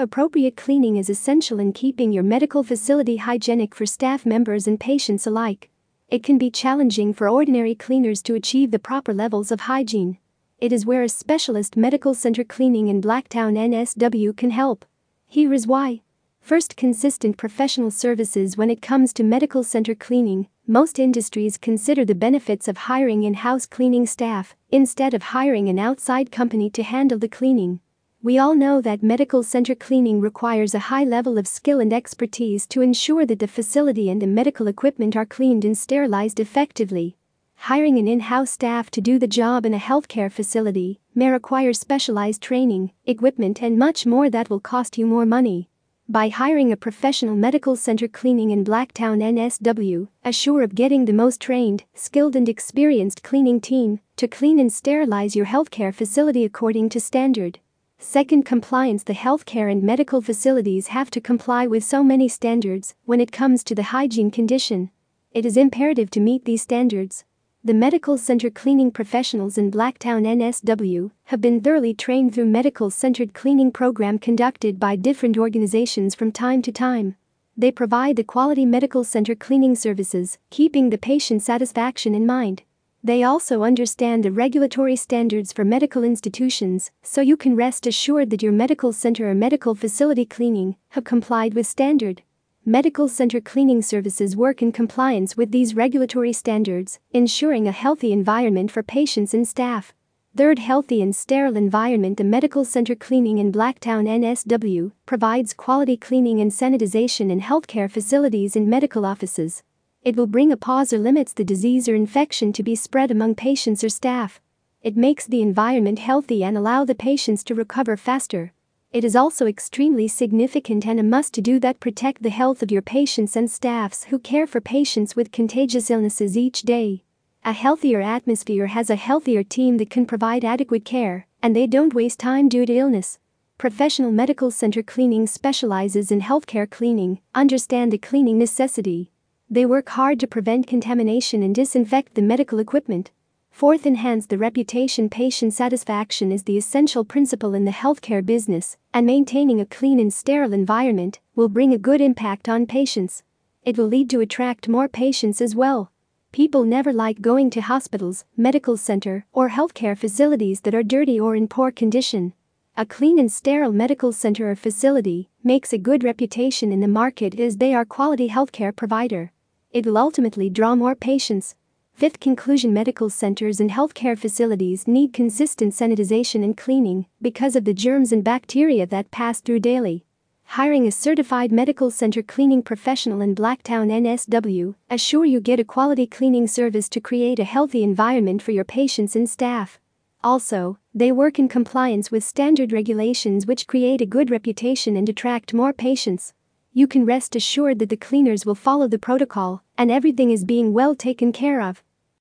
Appropriate cleaning is essential in keeping your medical facility hygienic for staff members and patients alike. It can be challenging for ordinary cleaners to achieve the proper levels of hygiene. It is where a specialist medical center cleaning in Blacktown NSW can help. Here is why. First, consistent professional services when it comes to medical center cleaning. Most industries consider the benefits of hiring in house cleaning staff instead of hiring an outside company to handle the cleaning. We all know that medical center cleaning requires a high level of skill and expertise to ensure that the facility and the medical equipment are cleaned and sterilized effectively. Hiring an in house staff to do the job in a healthcare facility may require specialized training, equipment, and much more that will cost you more money. By hiring a professional medical center cleaning in Blacktown, NSW, assure of getting the most trained, skilled, and experienced cleaning team to clean and sterilize your healthcare facility according to standard. Second, compliance The healthcare and medical facilities have to comply with so many standards when it comes to the hygiene condition. It is imperative to meet these standards. The medical center cleaning professionals in Blacktown NSW have been thoroughly trained through medical centered cleaning program conducted by different organizations from time to time. They provide the quality medical center cleaning services, keeping the patient satisfaction in mind. They also understand the regulatory standards for medical institutions, so you can rest assured that your medical center or medical facility cleaning have complied with standard. Medical center cleaning services work in compliance with these regulatory standards, ensuring a healthy environment for patients and staff. Third, healthy and sterile environment. The medical center cleaning in Blacktown, NSW, provides quality cleaning and sanitization in healthcare facilities and medical offices. It will bring a pause or limits the disease or infection to be spread among patients or staff. It makes the environment healthy and allow the patients to recover faster. It is also extremely significant and a must to do that protect the health of your patients and staffs who care for patients with contagious illnesses each day. A healthier atmosphere has a healthier team that can provide adequate care, and they don't waste time due to illness. Professional Medical Center Cleaning specializes in healthcare cleaning, understand the cleaning necessity, they work hard to prevent contamination and disinfect the medical equipment. Fourth, enhance the reputation. Patient satisfaction is the essential principle in the healthcare business, and maintaining a clean and sterile environment will bring a good impact on patients. It will lead to attract more patients as well. People never like going to hospitals, medical center, or healthcare facilities that are dirty or in poor condition. A clean and sterile medical center or facility makes a good reputation in the market as they are quality healthcare provider. It will ultimately draw more patients. Fifth conclusion medical centers and healthcare facilities need consistent sanitization and cleaning because of the germs and bacteria that pass through daily. Hiring a certified medical center cleaning professional in Blacktown, NSW, assure you get a quality cleaning service to create a healthy environment for your patients and staff. Also, they work in compliance with standard regulations which create a good reputation and attract more patients you can rest assured that the cleaners will follow the protocol and everything is being well taken care of.